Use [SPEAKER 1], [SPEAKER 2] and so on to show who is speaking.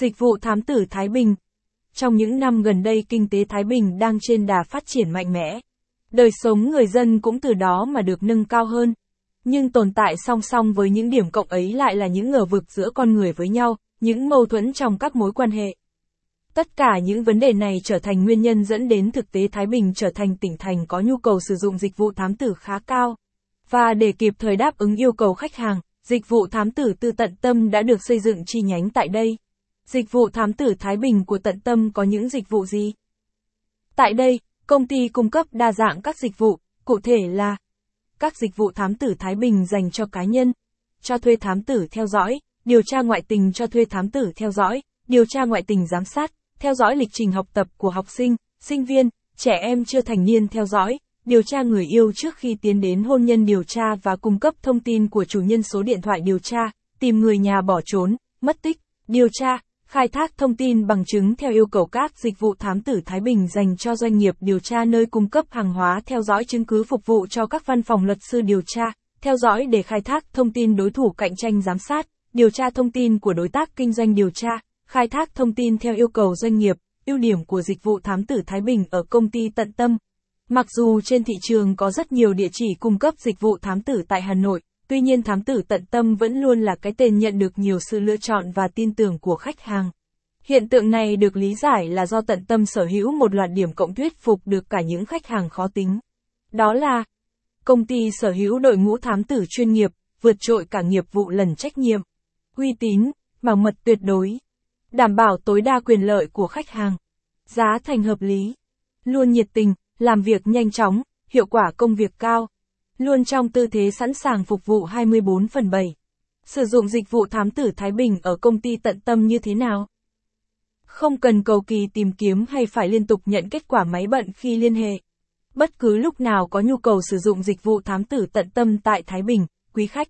[SPEAKER 1] Dịch vụ thám tử Thái Bình Trong những năm gần đây kinh tế Thái Bình đang trên đà phát triển mạnh mẽ. Đời sống người dân cũng từ đó mà được nâng cao hơn. Nhưng tồn tại song song với những điểm cộng ấy lại là những ngờ vực giữa con người với nhau, những mâu thuẫn trong các mối quan hệ. Tất cả những vấn đề này trở thành nguyên nhân dẫn đến thực tế Thái Bình trở thành tỉnh thành có nhu cầu sử dụng dịch vụ thám tử khá cao. Và để kịp thời đáp ứng yêu cầu khách hàng, dịch vụ thám tử tư tận tâm đã được xây dựng chi nhánh tại đây. Dịch vụ thám tử Thái Bình của tận tâm có những dịch vụ gì? Tại đây, công ty cung cấp đa dạng các dịch vụ, cụ thể là các dịch vụ thám tử Thái Bình dành cho cá nhân, cho thuê thám tử theo dõi, điều tra ngoại tình cho thuê thám tử theo dõi, điều tra ngoại tình giám sát, theo dõi lịch trình học tập của học sinh, sinh viên, trẻ em chưa thành niên theo dõi, điều tra người yêu trước khi tiến đến hôn nhân điều tra và cung cấp thông tin của chủ nhân số điện thoại điều tra, tìm người nhà bỏ trốn, mất tích, điều tra, khai thác thông tin bằng chứng theo yêu cầu các dịch vụ thám tử Thái Bình dành cho doanh nghiệp điều tra nơi cung cấp hàng hóa theo dõi chứng cứ phục vụ cho các văn phòng luật sư điều tra, theo dõi để khai thác thông tin đối thủ cạnh tranh giám sát, điều tra thông tin của đối tác kinh doanh điều tra, khai thác thông tin theo yêu cầu doanh nghiệp, ưu điểm của dịch vụ thám tử Thái Bình ở công ty tận tâm. Mặc dù trên thị trường có rất nhiều địa chỉ cung cấp dịch vụ thám tử tại Hà Nội, tuy nhiên thám tử tận tâm vẫn luôn là cái tên nhận được nhiều sự lựa chọn và tin tưởng của khách hàng. Hiện tượng này được lý giải là do tận tâm sở hữu một loạt điểm cộng thuyết phục được cả những khách hàng khó tính. Đó là công ty sở hữu đội ngũ thám tử chuyên nghiệp, vượt trội cả nghiệp vụ lần trách nhiệm, uy tín, bảo mật tuyệt đối, đảm bảo tối đa quyền lợi của khách hàng, giá thành hợp lý, luôn nhiệt tình, làm việc nhanh chóng, hiệu quả công việc cao, luôn trong tư thế sẵn sàng phục vụ 24 phần 7. Sử dụng dịch vụ thám tử Thái Bình ở công ty tận tâm như thế nào? Không cần cầu kỳ tìm kiếm hay phải liên tục nhận kết quả máy bận khi liên hệ. Bất cứ lúc nào có nhu cầu sử dụng dịch vụ thám tử tận tâm tại Thái Bình, quý khách